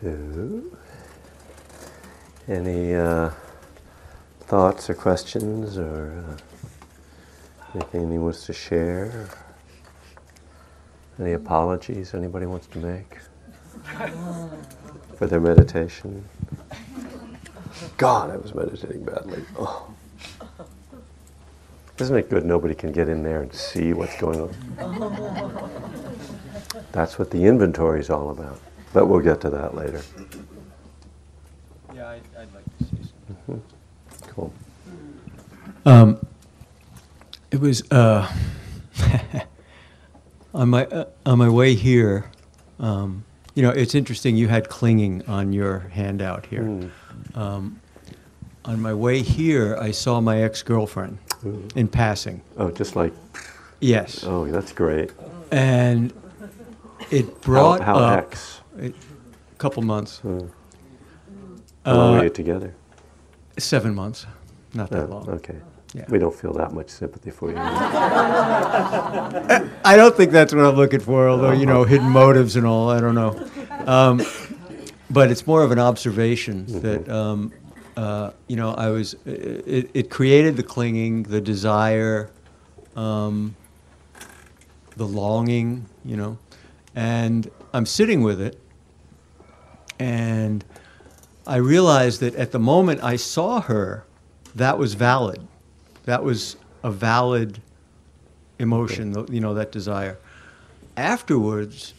So, any uh, thoughts or questions or uh, anything he wants to share? Any apologies anybody wants to make for their meditation? God, I was meditating badly. Oh. Isn't it good nobody can get in there and see what's going on? That's what the inventory is all about. But we'll get to that later. Yeah, I'd, I'd like to say something. Cool. Um, it was uh, on my uh, on my way here. Um, you know, it's interesting. You had clinging on your handout here. Mm. Um, on my way here, I saw my ex girlfriend in passing. Oh, just like, Yes, oh, that's great. and it How, brought how up X? A couple months, Hmm. How long Uh, were you together? seven months, not that Oh, long. okay. Yeah. We don't feel that much sympathy for you. I don't think that's what I'm looking for, although, you know, hidden motives and all, I don't know. Um, but it's more of an observation that, um, uh, you know, I was, it, it created the clinging, the desire, um, the longing, you know, and I'm sitting with it, and I realized that at the moment I saw her, that was valid. That was a valid emotion, you know, that desire. Afterwards,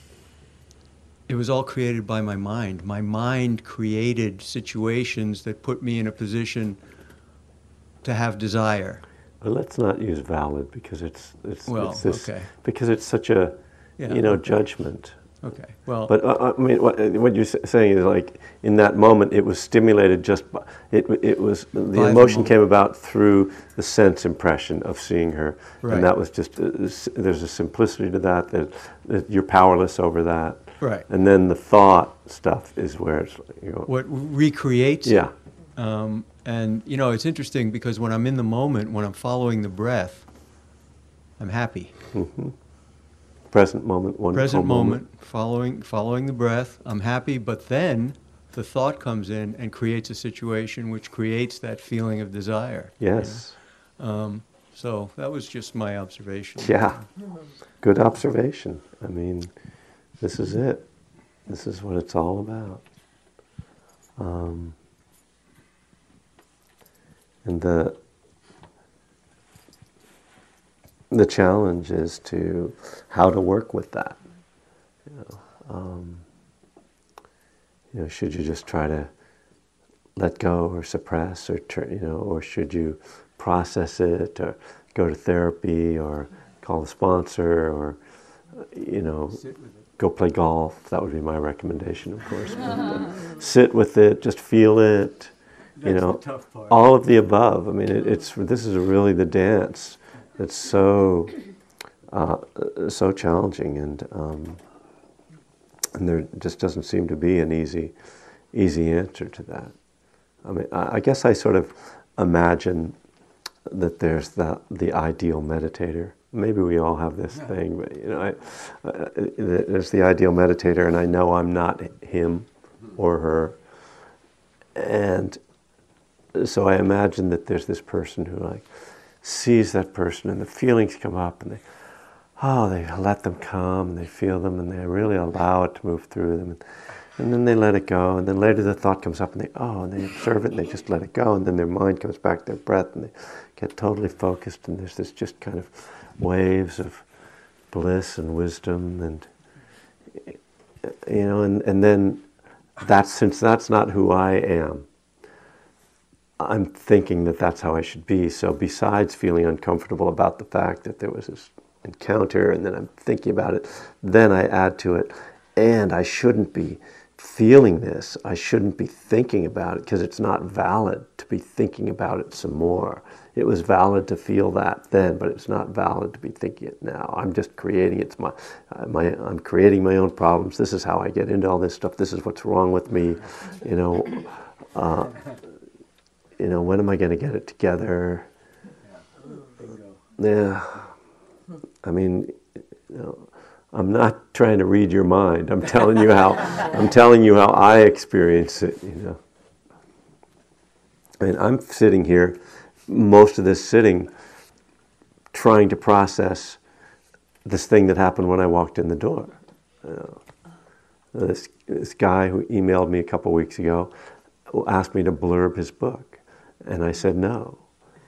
it was all created by my mind. My mind created situations that put me in a position to have desire. But let's not use valid because it's it's, Well, it's this, okay. because it's such a Yeah, you know judgment. Okay. Well, But uh, I mean, what, what you're saying is like in that moment, it was stimulated just by, it. It was the the emotion moment. came about through the sense impression of seeing her, Right. and that was just uh, there's a simplicity to that that, that you're powerless over that. Right. And then the thought stuff is where it's you know, what recreates it. yeah. Um, and you know, it's interesting because when I'm in the moment, when I'm following the breath, I'm happy. Present moment, one Present moment, following following the breath, I'm happy. But then the thought comes in and creates a situation which creates that feeling of desire. you know? Yes. Um, so that was just my observation. Yeah. Good observation. I mean, this is it. This is what it's all about. Um, and the the challenge is to how to work with that. You know, um, you know, should you just try to let go or suppress, or you know, or should you process it, or go to therapy, or call a sponsor, or you know, go play golf. That would be my recommendation, of course. Sit with it, just feel it. You That's know, the tough part. all of the above. I mean, it, it's this is really the dance that's so uh, so challenging, and um, and there just doesn't seem to be an easy easy answer to that. I mean, I, I guess I sort of imagine that there's the the ideal meditator. Maybe we all have this thing, but you know, I, uh, there's the ideal meditator, and I know I'm not him or her, and so I imagine that there's this person who like sees that person and the feelings come up and they oh they let them come and they feel them and they really allow it to move through them. And, and then they let it go and then later the thought comes up and they oh and they observe it and they just let it go and then their mind comes back their breath and they get totally focused and there's this just kind of waves of bliss and wisdom and you know and, and then that's since that's not who I am I'm thinking that that's how I should be. So, besides feeling uncomfortable about the fact that there was this encounter and then I'm thinking about it, then I add to it, and I shouldn't be feeling this. I shouldn't be thinking about it because it's not valid to be thinking about it some more. It was valid to feel that then, but it's not valid to be thinking it now. I'm just creating it's my, my I'm creating my own problems. This is how I get into all this stuff. This is what's wrong with me, you know. Uh, you know, when am I going to get it together? Yeah. I mean, you know, I'm not trying to read your mind. I'm telling you how I'm telling you how I experience it, you know. And I'm sitting here, most of this sitting, trying to process this thing that happened when I walked in the door. You know, this, this guy who emailed me a couple weeks ago asked me to blurb his book, and I said no.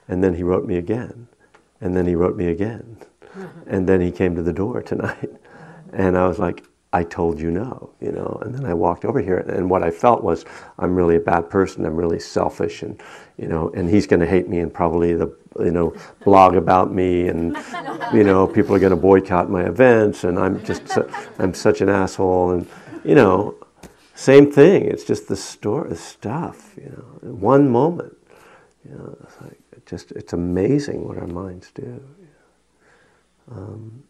And then he wrote me again, and then he wrote me again, and then he came to the door tonight, and I was like, I told you no, you know. And then I walked over here, and what I felt was, I'm really a bad person. I'm really selfish, and you know, and he's going to hate me and probably the you know blog about me, and you know, people are going to boycott my events, and I'm just su- I'm such an asshole, and you know, same thing. It's just the story, the stuff, you know. One moment, you know, it's like it just it's amazing what our minds do. Um,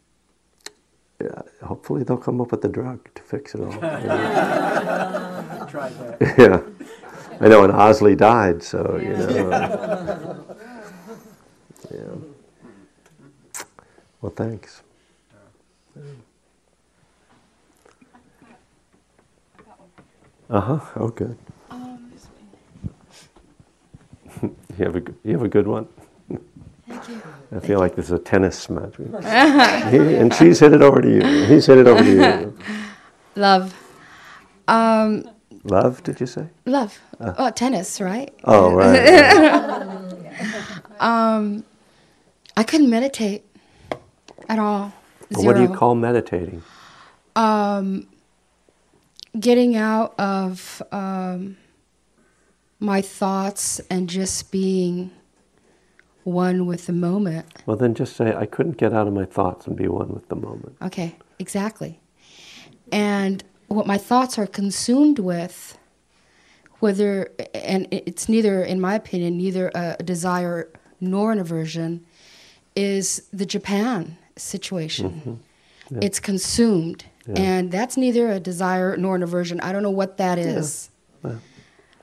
yeah, hopefully they'll come up with a drug to fix it all. you know. Tried that. yeah, I know. And Owsley died, so you know. yeah. Well, thanks. Uh huh. Oh, good. You have a you have a good one. thank you. I feel like this is a tennis match. He- and she's hit it over to you. He's hit it over to you. Love. Um, Love, did you say? love. oh, tennis, right? Oh, right. Um, I couldn't meditate at all. Well, what do you call meditating? Um, getting out of um, my thoughts and just being one with the moment. Well, then just say, I couldn't get out of my thoughts and be one with the moment. Okay, exactly. And what my thoughts are consumed with, whether, and it's neither, in my opinion, neither a desire nor an aversion, is the Japan situation. Mm-hmm. It's consumed. And that's neither a desire nor an aversion. I don't know what that is.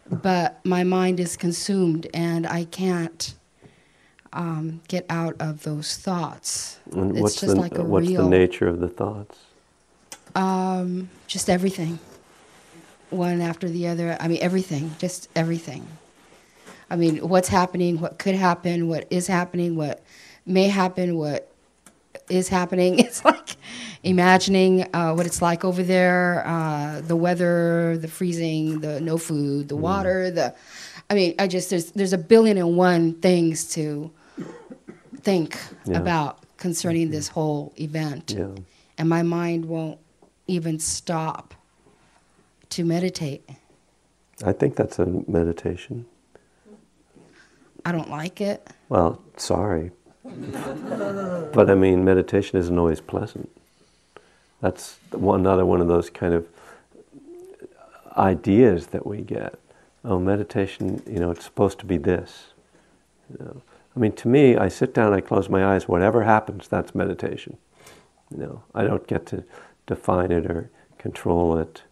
But my mind is consumed and I can't um, get out of those thoughts. And it's what's, just the, like a what's real the nature of the thoughts? um, just everything, one after the other. I mean, everything, just everything. I mean, what's happening, what could happen, what is happening, what may happen, what is happening. It's like imagining uh, what it's like over there, uh, the weather, the freezing, the no food, the water, the. I mean, I just there's there's a billion and one things to think Yeah. about concerning this whole event Yeah. and my mind won't even stop to meditate. I think that's a meditation. I don't like it. Well, sorry. but I mean, meditation isn't always pleasant. That's one, another one of those kind of ideas that we get. Oh, meditation, you know, it's supposed to be this. You know. I mean, to me, I sit down, I close my eyes, whatever happens, that's meditation. You know, I don't get to define it or control it.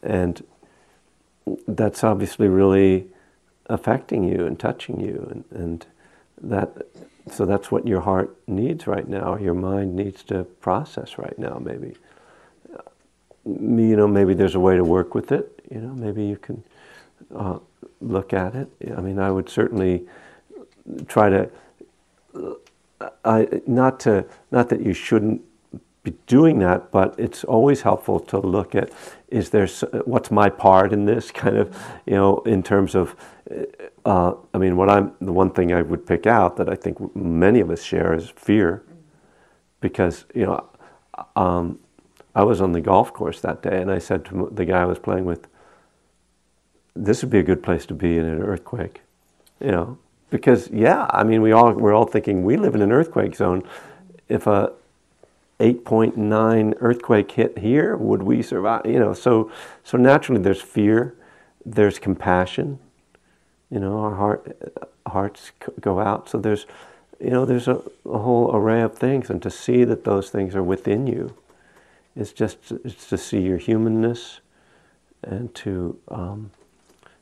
And that's obviously really affecting you and touching you and, and that so that's what your heart needs right now. Your mind needs to process right now maybe. Uh, you know maybe there's a way to work with it. You know maybe you can uh, look at it. I mean i would certainly try to uh, I, not to not that you shouldn't be doing that, but it's always helpful to look at is there what's my part in this kind of you know in terms of uh, uh, I mean what I'm the one thing I would pick out that I think many of us share is fear. Because you know um, I was on the golf course that day and I said to the guy I was playing with this would be a good place to be in an earthquake you know? Because yeah I mean we all we're all thinking we live in an earthquake zone. If a 8.9 earthquake hit here would we survive? You know so so naturally there's fear there's compassion you know our heart hearts go out so there's you know there's a, a whole array of things and to see that those things are within you is just it's to see your humanness and to um,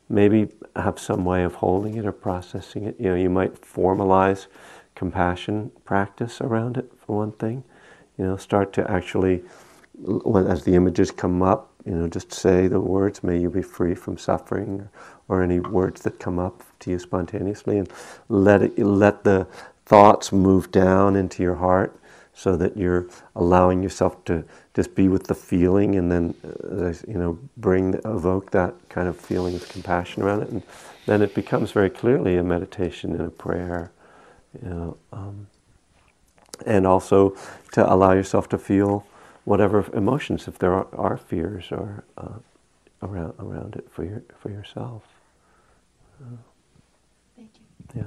maybe have some way of holding it or processing it. You know, you might formalize compassion practice around it for one thing. You know, start to actually, as the images come up, you know, just say the words, may you be free from suffering, or, or any words that come up to you spontaneously, and let it, let the thoughts move down into your heart so that you're allowing yourself to just be with the feeling and then uh, you know bring evoke that kind of feeling of compassion around it. And then it becomes very clearly a meditation and a prayer you know um, and also to allow yourself to feel whatever emotions if there are, are fears or uh, around around it for your for yourself uh, Thank you. yeah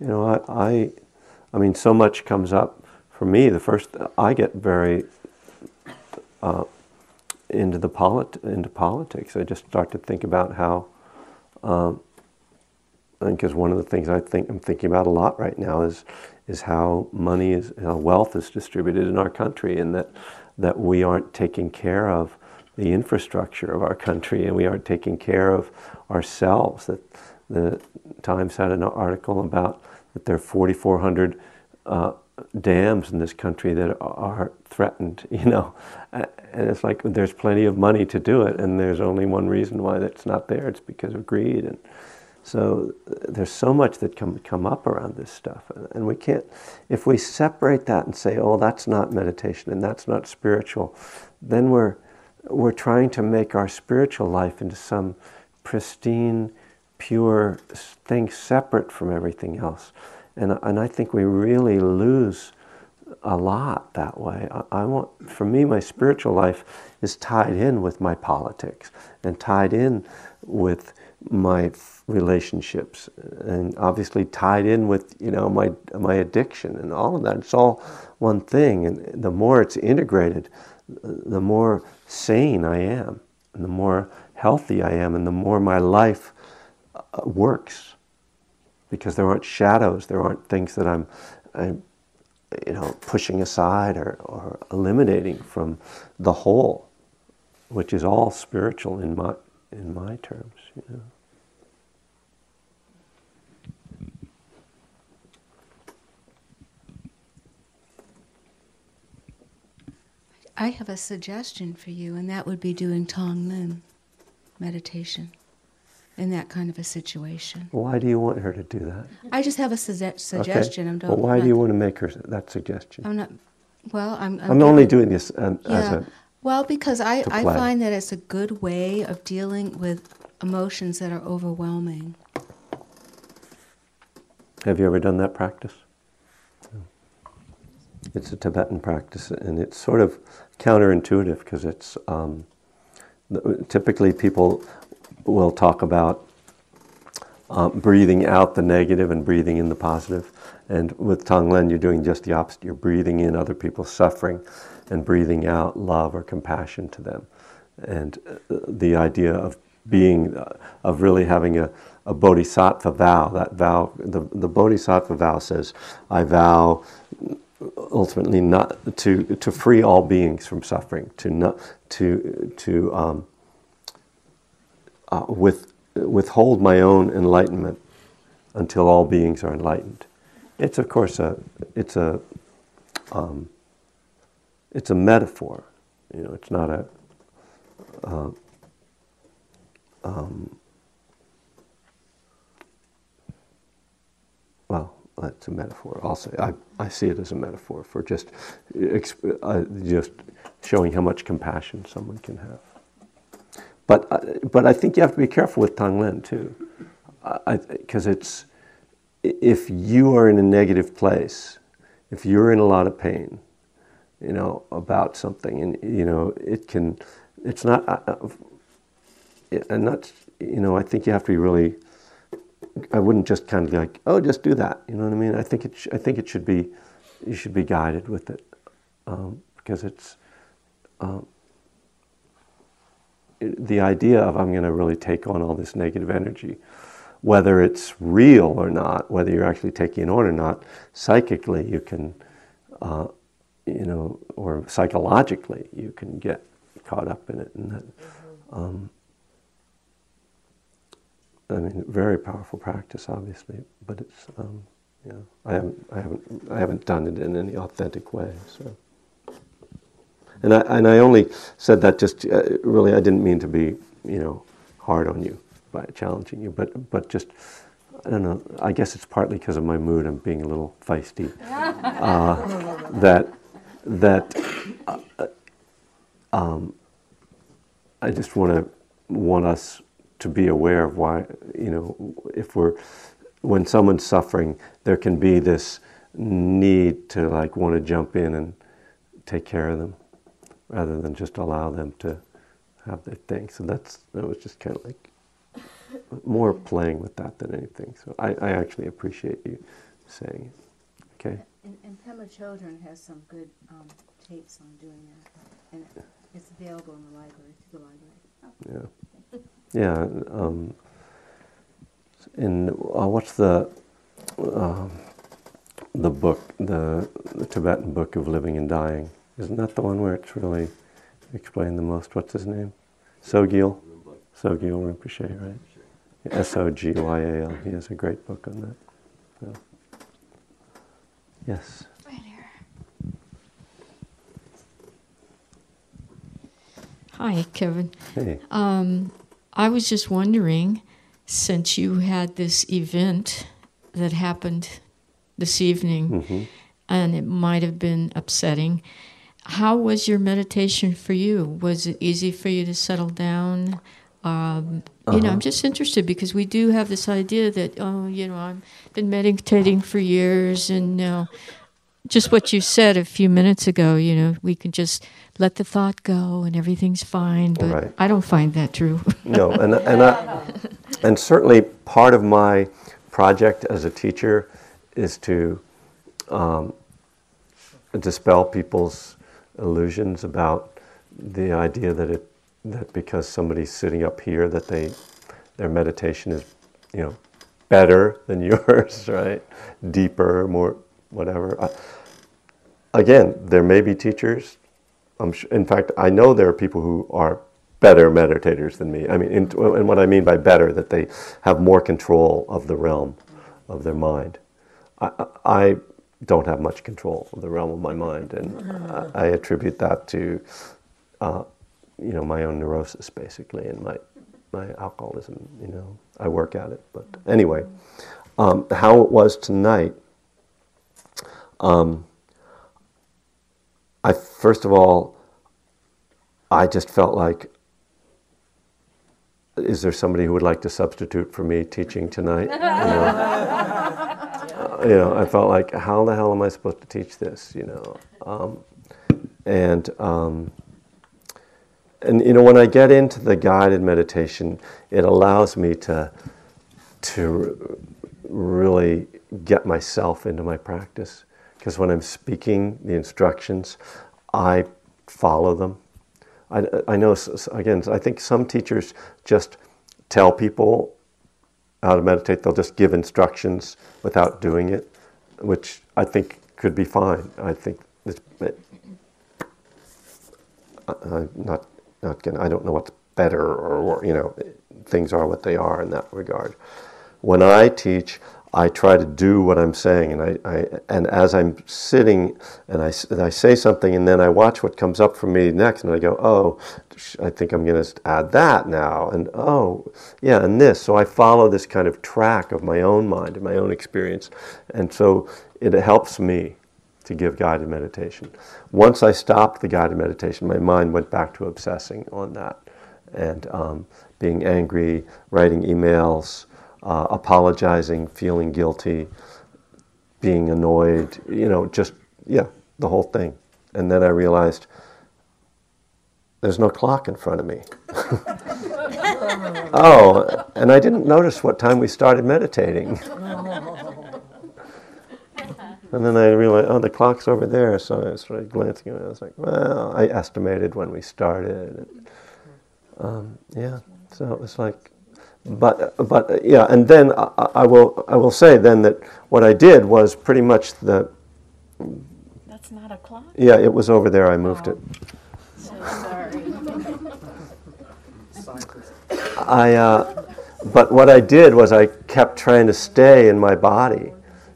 you know, I, I, I mean, so much comes up for me. The first, I get very uh, into the polit- into politics. I just start to think about how, um, because one of the things I think I'm thinking about a lot right now is is how money is, how wealth is distributed in our country, and that that we aren't taking care of the infrastructure of our country, and we aren't taking care of ourselves. That the Times had an article about that there are 4,400 uh, dams in this country that are threatened, you know. And it's like there's plenty of money to do it, and there's only one reason why that's not there. It's because of greed. And so there's so much that can come up around this stuff. And we can't, if we separate that and say, oh, that's not meditation and that's not spiritual, then we're, we're trying to make our spiritual life into some pristine, pure thing separate from everything else. And, and I think we really lose a lot that way. I, I, want, for me, my spiritual life is tied in with my politics and tied in with my relationships and obviously tied in with you know my my addiction and all of that. It's all one thing. And the more it's integrated the more sane I am and the more healthy I am and the more my life uh, works. Because there aren't shadows, there aren't things that I'm, I'm you know, pushing aside or, or eliminating from the whole, which is all spiritual in my, in my terms. You know. I have a suggestion for you, and that would be doing Tonglen meditation in that kind of a situation. Why do you want her to do that? I just have a su- suggestion. Okay. I'm well, why do you want to make her that suggestion? I'm not. Well, I'm. I'm, I'm only doing this um, yeah. as a. Well, because I, I find that it's a good way of dealing with emotions that are overwhelming. Have you ever done that practice? It's a Tibetan practice, and it's sort of counterintuitive because it's um, typically people we'll talk about um, breathing out the negative and breathing in the positive. And with Tonglen, you're doing just the opposite. You're breathing in other people's suffering and breathing out love or compassion to them. And uh, the idea of being, uh, of really having a, a bodhisattva vow, that vow, the, the bodhisattva vow says, I vow ultimately not to, to free all beings from suffering, to, not, to, to um, uh, with, withhold my own enlightenment until all beings are enlightened. It's of course a it's a um, it's a metaphor. You know, it's not a uh, um, well, it's a metaphor. I'll I, I see it as a metaphor for just uh, just showing how much compassion someone can have. But, uh, but I think you have to be careful with Tonglen too, because it's if you are in a negative place, if you're in a lot of pain, you know about something, and you know it can, it's not, and not, you know I think you have to be really. I wouldn't just kind of be like, oh, just do that. You know what I mean? I think it. Sh- I think it should be, you should be guided with it, um, because it's. Um, the idea of I'm going to really take on all this negative energy, whether it's real or not, whether you're actually taking it on or not, psychically you can, uh, you know, or psychologically you can get caught up in it. And that, um, I mean, very powerful practice, obviously, but it's. Um, You know, I haven't, I haven't, I haven't done it in any authentic way. So, and I and I only said that just uh, really, I didn't mean to be, you know, hard on you by challenging you, but but just. I don't know. I guess it's partly because of my mood. I'm being a little feisty. Uh, that that uh, um, I just want to want us to be aware of why you know if we're when someone's suffering, there can be this need to like want to jump in and take care of them, rather than just allow them to have their thing. So that's that was just kind of like more playing with that than anything. So I, I actually appreciate you saying it. Okay. And, and Pema Chödrön has some good um, tapes on doing that, and it's available in the library through the library. Yeah. Yeah. Um, in uh, what's the um the book, the, the Tibetan book of living and dying? Isn't that the one where it's really explained the most? What's his name? Sogyal. Sogyal Rinpoche, right? S O G Y A L. He has a great book on that. So. Yes. Right here. Hi, Kevin. Hey. Um, I was just wondering, since you had this event that happened this evening, hmm and it might have been upsetting, how was your meditation for you? Was it easy for you to settle down? Um, You know, Uh-huh. I'm just interested because we do have this idea that, oh, you know, I've been meditating for years, and now just what you said a few minutes ago, you know, we can just let the thought go and everything's fine. But Right. I don't find that true. No, and and I, and certainly part of my project as a teacher is to um, dispel people's illusions about the idea that it that because somebody's sitting up here that they their meditation is you know better than yours, right? Deeper, more whatever. I, again, there may be teachers. I'm sure, in fact, I know there are people who are better meditators than me. I mean, in, and what I mean by better, that they have more control of the realm of their mind. I, I I don't have much control of the realm of my mind, and I, I attribute that to, uh, you know, my own neurosis basically, and my my alcoholism. You know, I work at it. But anyway, um, how it was tonight. Um, I first of all, I just felt like, is there somebody who would like to substitute for me teaching tonight? You know, Uh, you know I felt like, how the hell am I supposed to teach this? You know, um, and um, and you know when I get into the guided meditation, it allows me to to really get myself into my practice because when I'm speaking the instructions, I follow them. I, I know, again, I think some teachers just tell people how to meditate, they'll just give instructions without doing it, which I think could be fine. I think it's, it, I'm not, not gonna, I don't know what's better or, you know, things are what they are in that regard. When I teach, I try to do what I'm saying, and I, I and as I'm sitting and I, and I say something, and then I watch what comes up for me next, and I go, oh, I think I'm going to add that now, and oh, yeah, and this. So I follow this kind of track of my own mind and my own experience, and so it helps me to give guided meditation. Once I stopped the guided meditation, my mind went back to obsessing on that and um, being angry, writing emails, uh, apologizing, feeling guilty, being annoyed, you know, just, yeah, the whole thing. And then I realized there's no clock in front of me. oh, and I didn't notice what time we started meditating. And then I realized, oh, the clock's over there. So I started glancing at it. I was like, well, I estimated when we started. Um, yeah, so it was like, but but yeah, and then I, I will I will say then that what I did was pretty much the That's not a clock? yeah it was over there. I moved it. So sorry. I, uh, but what I did was I kept trying to stay in my body,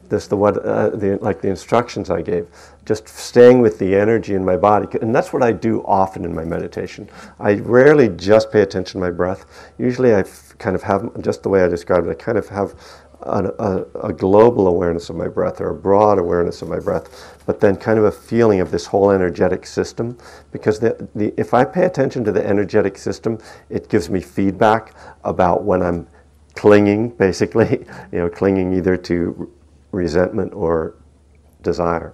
this the what uh, the like the instructions I gave, just staying with the energy in my body, and that's what I do often in my meditation. I rarely just pay attention to my breath. Usually, I kind of have just the way I described it. I kind of have an, a, a global awareness of my breath or a broad awareness of my breath, but then kind of a feeling of this whole energetic system. Because the, the, if I pay attention to the energetic system, it gives me feedback about when I'm clinging, basically, you know, clinging either to resentment or desire.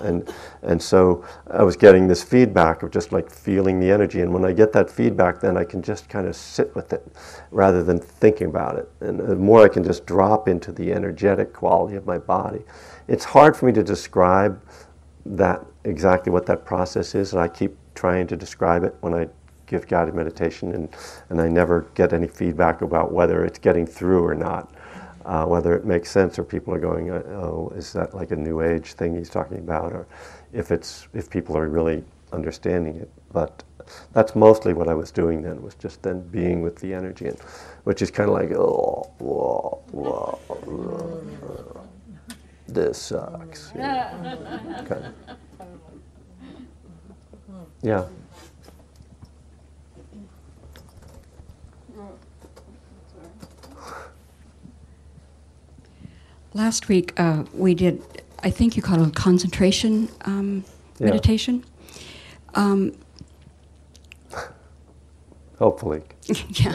And, and so I was getting this feedback of just like feeling the energy. And when I get that feedback, then I can just kind of sit with it rather than thinking about it. And the more I can just drop into the energetic quality of my body. It's hard for me to describe that exactly what that process is, and I keep trying to describe it when I give guided meditation, and, and I never get any feedback about whether it's getting through or not uh, whether it makes sense or people are going, uh, oh, is that like a new age thing he's talking about, or if it's if people are really understanding it. But that's mostly what I was doing then was just then being with the energy, and which is kind of like, oh, whoa, whoa, whoa, this sucks. You know, kind of. Yeah. Last week, uh, we did, I think you call it a concentration um, Yeah. meditation. Um, Hopefully. yeah.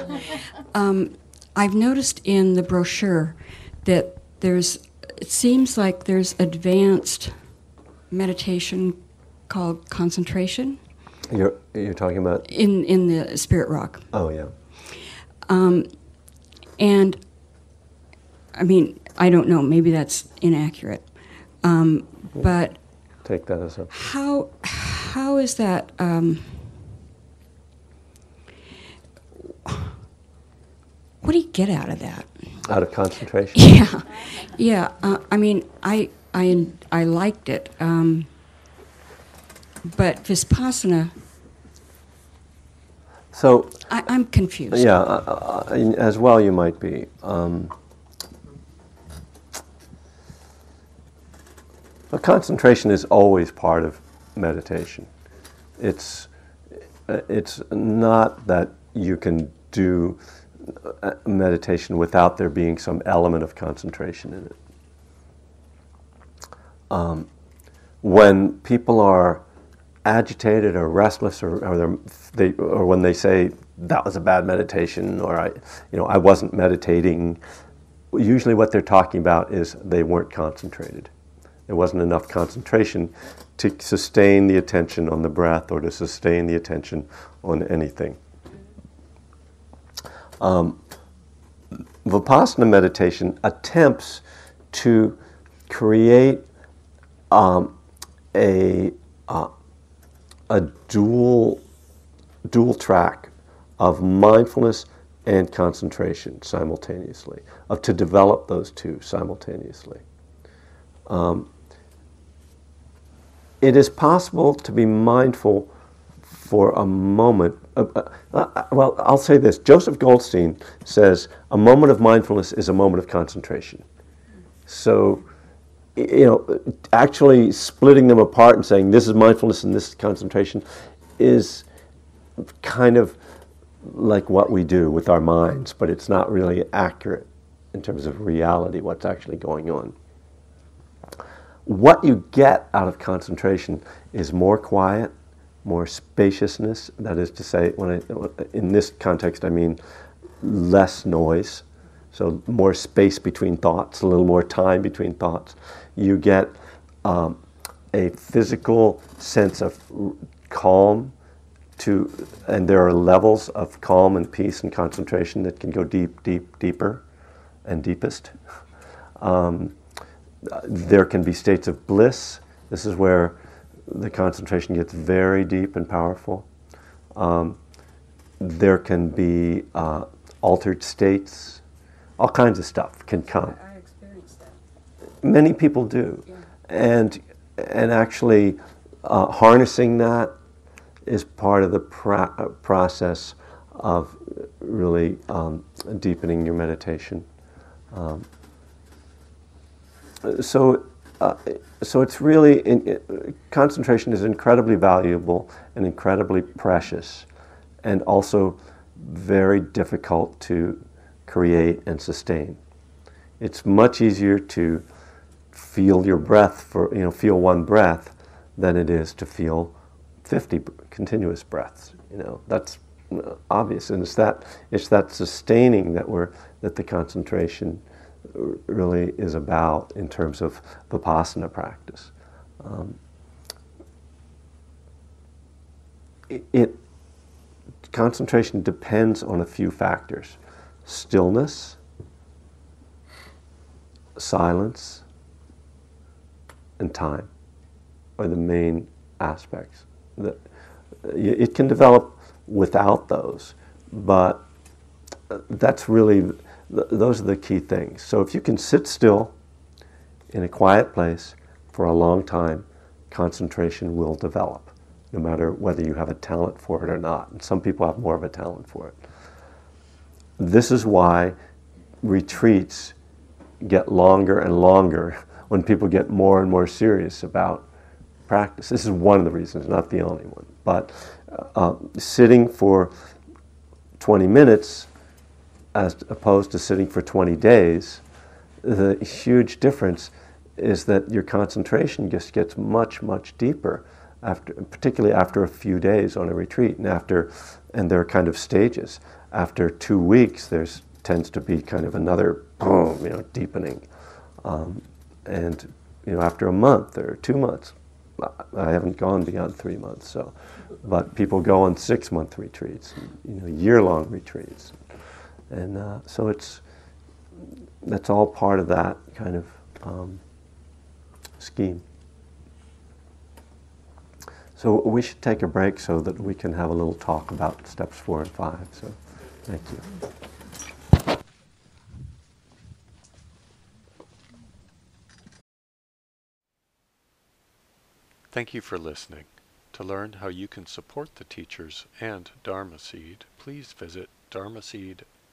Um, I've noticed in the brochure that there's, it seems like there's advanced meditation called concentration You're you're talking about. in, in the Spirit Rock. Oh yeah. Um, and I mean, I don't know, maybe that's inaccurate. Um, but Take that as a. how, how is that? Um, what do you get out of that? Out of concentration. Yeah, yeah. Uh, I mean, I, I, I liked it, um, but Vipassana, So I, I'm confused. Yeah, uh, uh, as well you might be. Um, but concentration is always part of meditation. It's it's not that you can do uh, meditation without there being some element of concentration in it. Um, when people are agitated or restless or, or, they, or when they say that was a bad meditation or I, you know, I wasn't meditating, usually what they're talking about is they weren't concentrated. There wasn't enough concentration to sustain the attention on the breath or to sustain the attention on anything. Um, Vipassana meditation attempts to create um, a uh, a dual dual track of mindfulness and concentration simultaneously, of to develop those two simultaneously. Um, it is possible to be mindful for a moment. Uh, uh, well, I'll say this: Joseph Goldstein says a moment of mindfulness is a moment of concentration. So you know, actually splitting them apart and saying this is mindfulness and this is concentration is kind of like what we do with our minds, but it's not really accurate in terms of reality, what's actually going on. What you get out of concentration is more quiet, more spaciousness. That is to say, when I, in this context, I mean less noise, so more space between thoughts, a little more time between thoughts. You get um, a physical sense of calm to, and there are levels of calm and peace and concentration that can go deep, deep, deeper, and deepest. Um, there can be states of bliss. This is where the concentration gets very deep and powerful. Um, there can be uh, altered states. All kinds of stuff can come. I experienced that. Many people do, and and actually uh, harnessing that is part of the uh, process of really um, deepening your meditation. Um, so, uh, so it's really in, uh, concentration is incredibly valuable and incredibly precious, and also very difficult to create and sustain. It's much easier to feel your breath for you know feel one breath than it is to feel 50 continuous breaths. You know that's uh, obvious, and it's that it's that sustaining that we're that the concentration really is about in terms of vipassana practice. Um, it, it concentration depends on a few factors: stillness, silence, and time are the main aspects. That it can develop without those, but uh, that's really th- those are the key things. So if you can sit still in a quiet place for a long time, concentration will develop, no matter whether you have a talent for it or not. And some people have more of a talent for it. This is why retreats get longer and longer when people get more and more serious about practice. This is one of the reasons, not the only one. But uh, sitting for 20 minutes as opposed to sitting for 20 days, the huge difference is that your concentration just gets much, much deeper, after, particularly after a few days on a retreat. And after, and there are kind of stages. After two weeks, there tends to be kind of another boom, you know, deepening. Um, and you know, after a month or two months, I haven't gone beyond three months. So, but people go on six-month retreats, you know, year-long retreats, and uh, so it's that's all part of that kind of um, scheme. So we should take a break so that we can have a little talk about steps four and five. So, thank you. Thank you for listening. To learn how you can support the teachers and Dharma Seed, please visit dharmaseed.org